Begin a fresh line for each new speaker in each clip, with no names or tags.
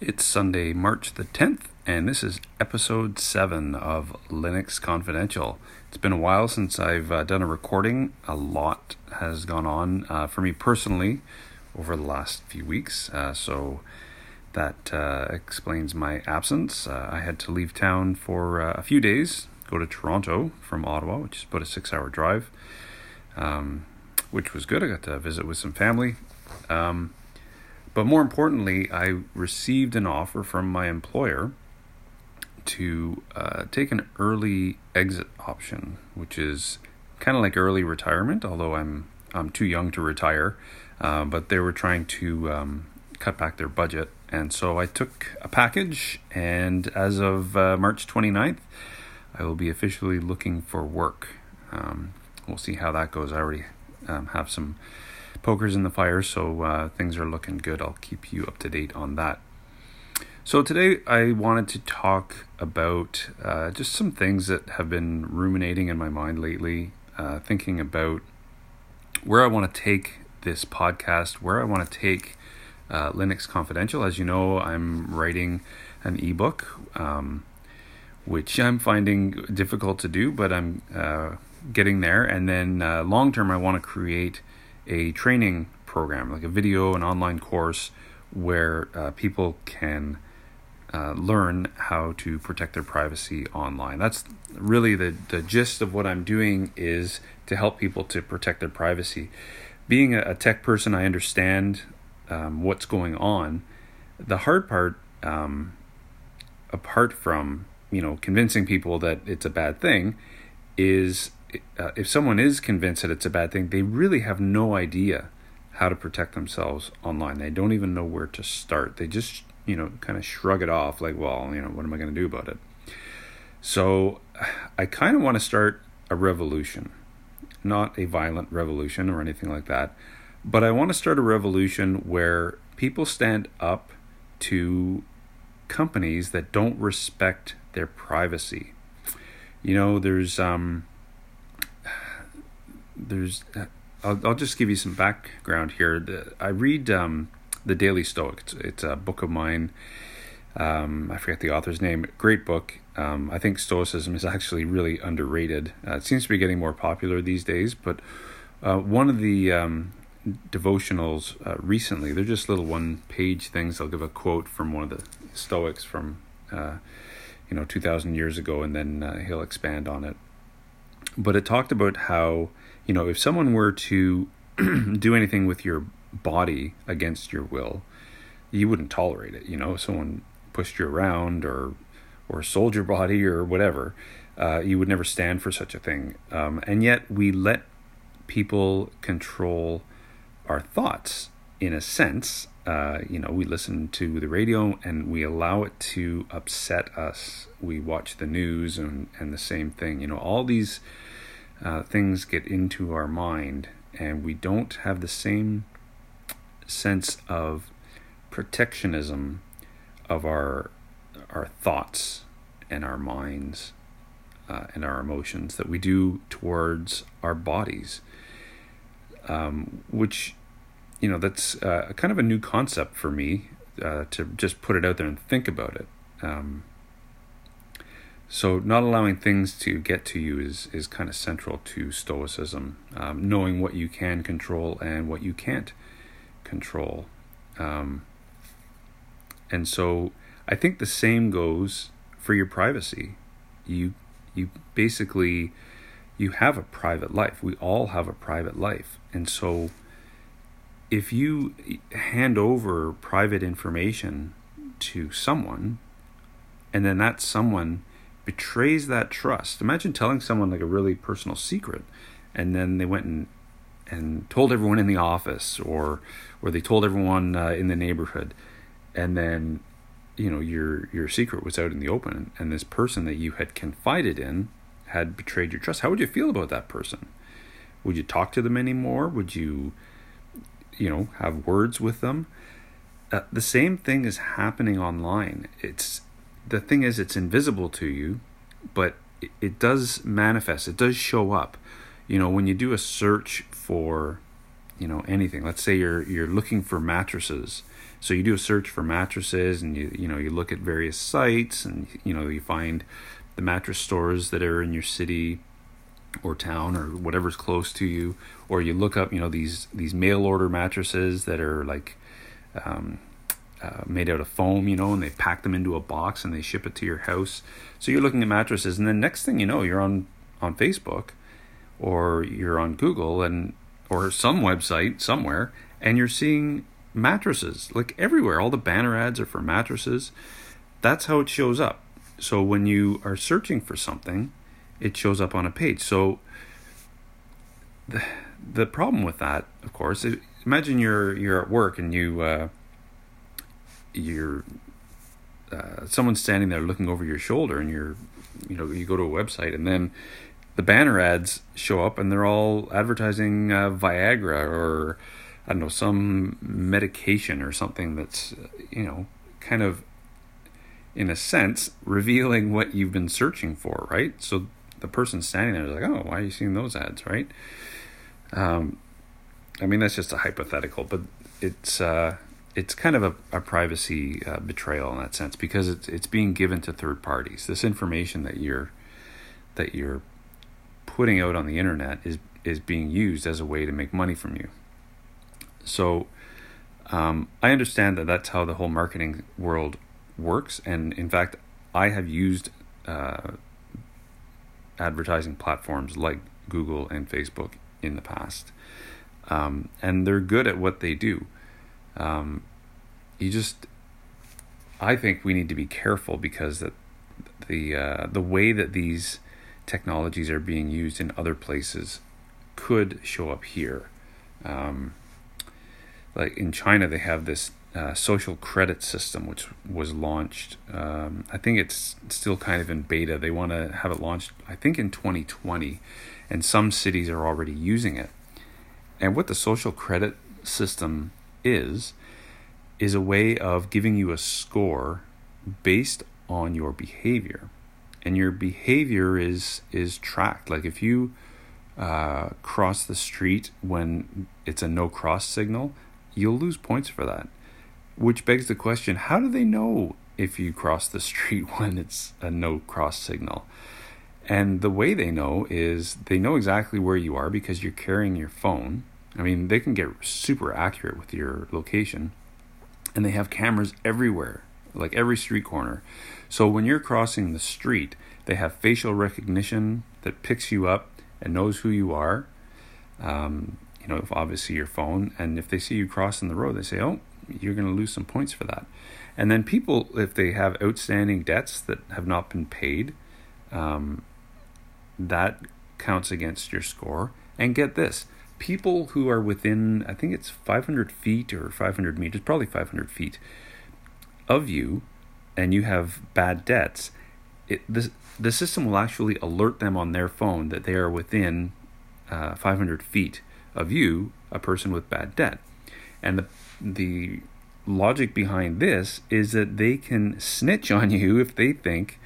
It's Sunday, March the 10th, and this is episode 7 of Linux Confidential. It's been a while since I've uh, done a recording. A lot has gone on uh, for me personally over the last few weeks, uh, so that uh, explains my absence. Uh, I had to leave town for uh, a few days, go to Toronto from Ottawa, which is about a six hour drive, um, which was good. I got to visit with some family. Um, but more importantly, I received an offer from my employer to uh, take an early exit option, which is kind of like early retirement, although I'm I'm too young to retire. Uh, but they were trying to um, cut back their budget, and so I took a package. And as of uh, March 29th, I will be officially looking for work. Um, we'll see how that goes. I already um, have some poker's in the fire, so uh, things are looking good. I'll keep you up to date on that. So, today I wanted to talk about uh, just some things that have been ruminating in my mind lately, uh, thinking about where I want to take this podcast, where I want to take uh, Linux Confidential. As you know, I'm writing an ebook, um, which I'm finding difficult to do, but I'm uh, getting there. And then uh, long term, I want to create a training program, like a video, an online course where uh, people can uh, learn how to protect their privacy online. That's really the, the gist of what I'm doing is to help people to protect their privacy. Being a, a tech person, I understand um, what's going on. The hard part, um, apart from you know convincing people that it's a bad thing, is uh, if someone is convinced that it's a bad thing, they really have no idea how to protect themselves online. They don't even know where to start. They just, you know, kind of shrug it off like, well, you know, what am I going to do about it? So I kind of want to start a revolution, not a violent revolution or anything like that, but I want to start a revolution where people stand up to companies that don't respect their privacy. You know, there's um there's I'll, I'll just give you some background here. I read um, the Daily Stoic. It's, it's, a book of mine. Um, I forget the author's name. Great book. Um, I think Stoicism is actually really underrated. Uh, it seems to be getting more popular these days. But uh, one of the um, devotionals uh, recently, they're just little one-page things. I'll give a quote from one of the Stoics from uh, you know two thousand years ago, and then uh, he'll expand on it. But it talked about how you know, if someone were to do anything with your body against your will, you wouldn't tolerate it. You know, if someone pushed you around or or sold your body or whatever, uh, you would never stand for such a thing. Um, and yet we let people control our thoughts in a sense. Uh, you know, we listen to the radio and we allow it to upset us. We watch the news and, and the same thing. You know, all these uh, things get into our mind and we don't have the same sense of protectionism of our our thoughts and our minds uh, and our emotions that we do towards our bodies. Um, which you know that's uh, kind of a new concept for me uh, to just put it out there and think about it. Um, so, not allowing things to get to you is, is kind of central to Stoicism. Um, knowing what you can control and what you can't control. Um, and so, I think the same goes for your privacy. You, you basically, you have a private life. We all have a private life. And so, if you hand over private information to someone, and then that someone betrays that trust. Imagine telling someone like a really personal secret, and then they went and and told everyone in the office, or or they told everyone uh, in the neighborhood, and then you know your your secret was out in the open, and this person that you had confided in had betrayed your trust. How would you feel about that person? Would you talk to them anymore? Would you, you know, have words with them? Uh, the same thing is happening online. It's the thing is, it's invisible to you, but it, it does manifest. It does show up. You know, when you do a search for, you know, anything. Let's say you're you're looking for mattresses. So you do a search for mattresses, and you you know you look at various sites, and you know you find the mattress stores that are in your city or town or whatever's close to you, or you look up you know these these mail order mattresses that are like. Um, uh, made out of foam, you know, and they pack them into a box and they ship it to your house. So you're looking at mattresses, and then next thing you know, you're on on Facebook, or you're on Google, and or some website somewhere, and you're seeing mattresses like everywhere. All the banner ads are for mattresses. That's how it shows up. So when you are searching for something, it shows up on a page. So the the problem with that, of course, imagine you're you're at work and you uh, you're uh, someone's standing there looking over your shoulder, and you're you know you go to a website and then the banner ads show up and they're all advertising uh, Viagra or I don't know some medication or something that's you know kind of in a sense revealing what you've been searching for, right? So the person standing there is like, "Oh, why are you seeing those ads?" Right? Um, I mean that's just a hypothetical, but it's uh, it's kind of a, a privacy uh, betrayal in that sense because it's it's being given to third parties. This information that you're that you're putting out on the internet is is being used as a way to make money from you. So um, I understand that that's how the whole marketing world works, and in fact, I have used uh, advertising platforms like Google and Facebook in the past, um, and they're good at what they do. Um, you just, I think we need to be careful because that the uh, the way that these technologies are being used in other places could show up here. Um, like in China, they have this uh, social credit system, which was launched. Um, I think it's still kind of in beta. They want to have it launched, I think, in 2020, and some cities are already using it. And what the social credit system is, is a way of giving you a score based on your behavior and your behavior is is tracked. Like if you uh, cross the street when it's a no cross signal, you'll lose points for that. Which begs the question: How do they know if you cross the street when it's a no cross signal? And the way they know is they know exactly where you are because you're carrying your phone. I mean, they can get super accurate with your location, and they have cameras everywhere, like every street corner. So when you're crossing the street, they have facial recognition that picks you up and knows who you are. Um, you know, obviously your phone, and if they see you crossing the road, they say, "Oh, you're going to lose some points for that." And then people, if they have outstanding debts that have not been paid, um, that counts against your score. And get this: people who are within, I think it's 500 feet or 500 meters, probably 500 feet of you and you have bad debts, it, the, the system will actually alert them on their phone that they are within uh, 500 feet of you, a person with bad debt. And the, the logic behind this is that they can snitch on you if they think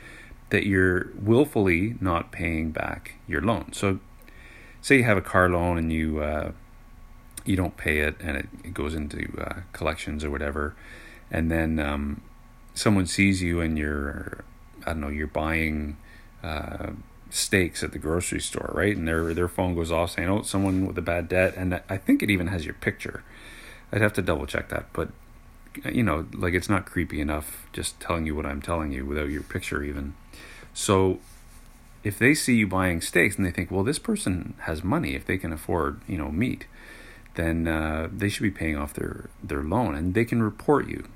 that you're willfully not paying back your loan. So, say you have a car loan and you uh, you don't pay it, and it, it goes into uh, collections or whatever, and then um, someone sees you and you're I don't know you're buying uh, steaks at the grocery store, right? And their their phone goes off saying, "Oh, someone with a bad debt," and I think it even has your picture. I'd have to double check that, but you know, like it's not creepy enough just telling you what I'm telling you without your picture even. So if they see you buying steaks and they think, well, this person has money, if they can afford, you know, meat, then uh, they should be paying off their their loan, and they can report you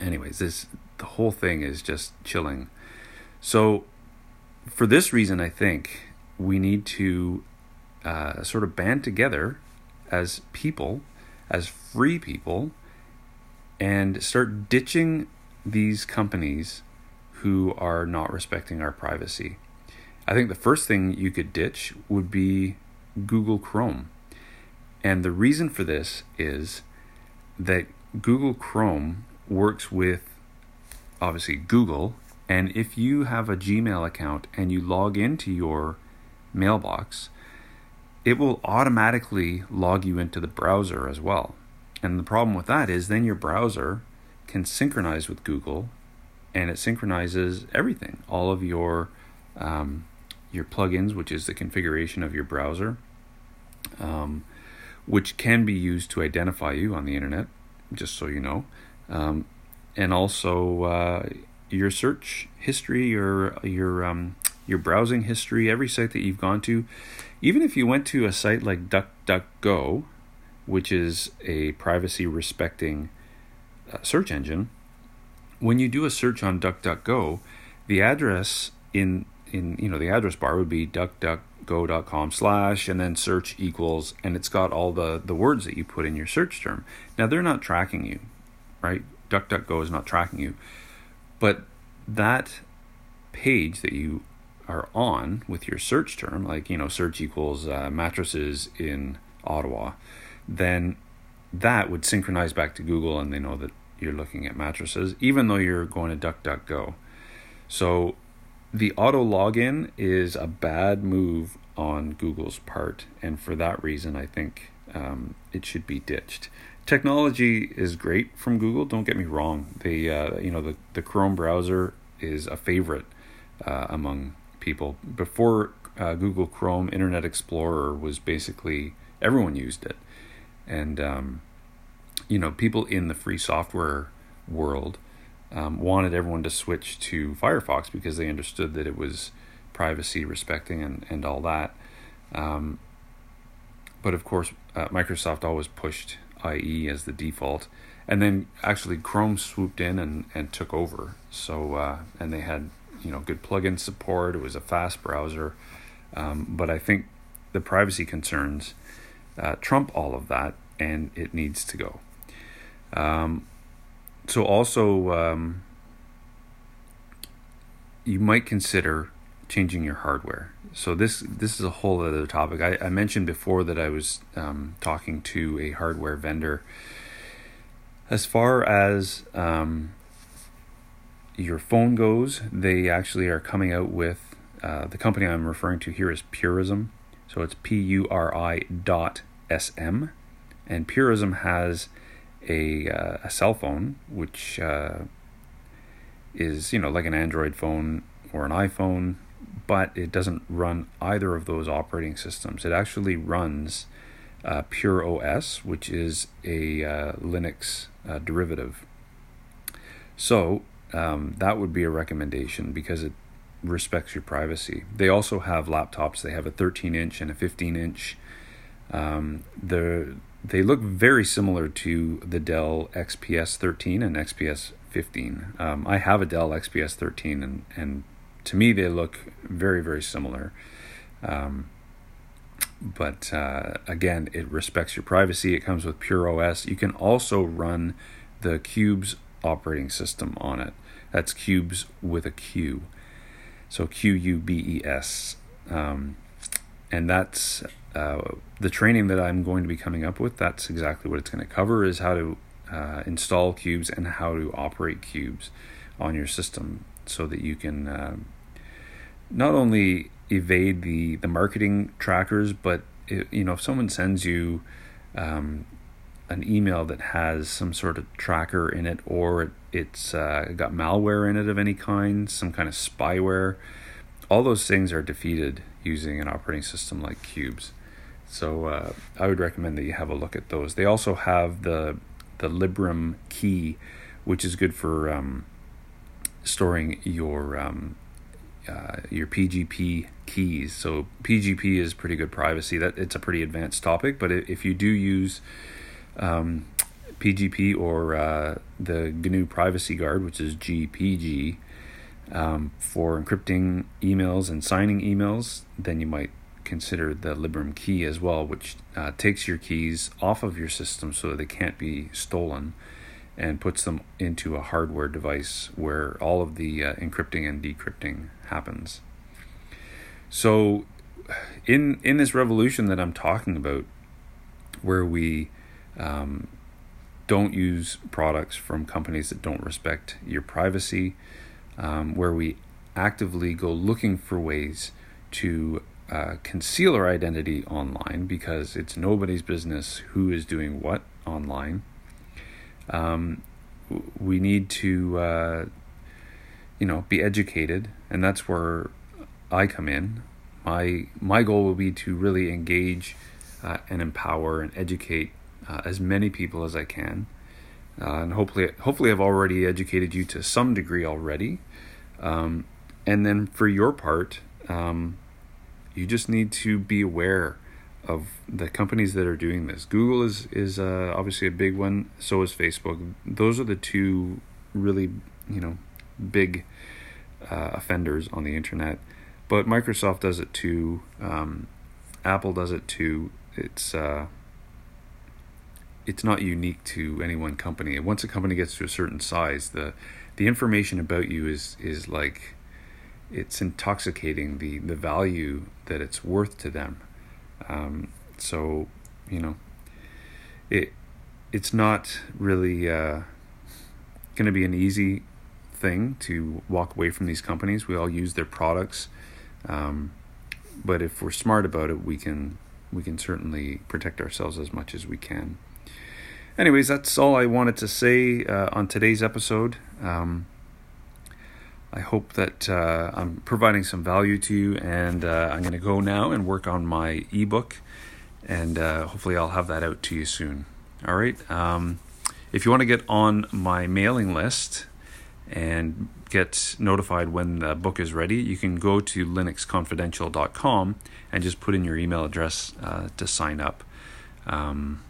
anyways, this the whole thing is just chilling. So, for this reason, I think we need to uh, sort of band together as people, as free people, and start ditching these companies who are not respecting our privacy. I think the first thing you could ditch would be Google Chrome. And the reason for this is that Google Chrome works with obviously Google. And if you have a Gmail account and you log into your mailbox, it will automatically log you into the browser as well. And the problem with that is then your browser can synchronize with Google and it synchronizes everything, all of your um, your plugins, which is the configuration of your browser, um, which can be used to identify you on the internet, just so you know, um, and also uh, your search history, your your um, your browsing history, every site that you've gone to, even if you went to a site like DuckDuckGo, which is a privacy respecting uh, search engine, when you do a search on DuckDuckGo, the address in in you know the address bar would be duckduckgo.com slash and then search equals and it's got all the the words that you put in your search term. Now they're not tracking you, right? DuckDuckGo is not tracking you, but that page that you are on with your search term, like you know search equals uh, mattresses in Ottawa, then that would synchronize back to Google and they know that you're looking at mattresses, even though you're going to DuckDuckGo. So the auto login is a bad move on Google's part, and for that reason, I think um, it should be ditched. Technology is great from Google. Don't get me wrong. The uh, you know the the Chrome browser is a favorite uh, among people. Before uh, Google Chrome, Internet Explorer was basically everyone used it, and um, you know, people in the free software world um, wanted everyone to switch to Firefox because they understood that it was privacy respecting and, and all that. Um, but of course, uh, Microsoft always pushed IE as the default. And then actually Chrome swooped in and, and took over. So, uh, and they had, you know, good plugin support. It was a fast browser. Um, but I think the privacy concerns uh, trump all of that and it needs to go. Um, so also, um, you might consider changing your hardware. So this this is a whole other topic. I, I mentioned before that I was um, talking to a hardware vendor. As far as um, your phone goes, they actually are coming out with uh, the company I'm referring to here is Purism. So it's P U R I dot S M, and Purism has a uh, a cell phone, which uh, is you know like an Android phone or an iPhone, but it doesn't run either of those operating systems. It actually runs uh, Pure OS, which is a uh, Linux uh, derivative. So um, that would be a recommendation because it respects your privacy. They also have laptops. They have a 13 inch and a 15 inch. Um, the they look very similar to the Dell XPS 13 and XPS 15. Um, I have a Dell XPS 13, and and to me they look very very similar. Um, but uh, again, it respects your privacy. It comes with Pure OS. You can also run the Qubes operating system on it. That's Qubes with a Q. So Q U B E S. Um, and that's uh, the training that I'm going to be coming up with. That's exactly what it's going to cover: is how to uh, install Qubes and how to operate Qubes on your system, so that you can uh, not only evade the the marketing trackers, but it, you know if someone sends you um, an email that has some sort of tracker in it, or it, it's uh, got malware in it of any kind, some kind of spyware, all those things are defeated using an operating system like Qubes. So uh, I would recommend that you have a look at those. They also have the the Librem key, which is good for um, storing your um, uh, your PGP keys. So PGP is pretty good privacy. That it's a pretty advanced topic, but if you do use um, PGP or uh, the GNU Privacy Guard, which is GPG, um, for encrypting emails and signing emails, then you might consider the Librem key as well, which uh, takes your keys off of your system so they can't be stolen and puts them into a hardware device where all of the uh, encrypting and decrypting happens. So, in in this revolution that I'm talking about, where we um, don't use products from companies that don't respect your privacy, um, where we actively go looking for ways to uh, conceal our identity online because it's nobody's business who is doing what online. Um, we need to, uh, you know, be educated, and that's where I come in. My my goal will be to really engage uh, and empower and educate uh, as many people as I can, uh, and hopefully, hopefully, I've already educated you to some degree already. Um, and then for your part, um, you just need to be aware of the companies that are doing this. Google is is uh, obviously a big one. So is Facebook. Those are the two really you know big uh, offenders on the internet. But Microsoft does it too. Um, Apple does it too. It's uh, it's not unique to any one company. Once a company gets to a certain size, the the information about you is is like it's intoxicating the the value that it's worth to them. Um, so you know, it it's not really uh, going to be an easy thing to walk away from these companies. We all use their products, um, but if we're smart about it, we can we can certainly protect ourselves as much as we can. Anyways, that's all I wanted to say uh, on today's episode. Um, I hope that uh, I'm providing some value to you, and uh, I'm going to go now and work on my ebook, and uh, hopefully I'll have that out to you soon. All right. Um, if you want to get on my mailing list and get notified when the book is ready, you can go to linuxconfidential.com and just put in your email address uh, to sign up. Um,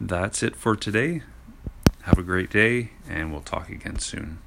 that's it for today. Have a great day, and we'll talk again soon.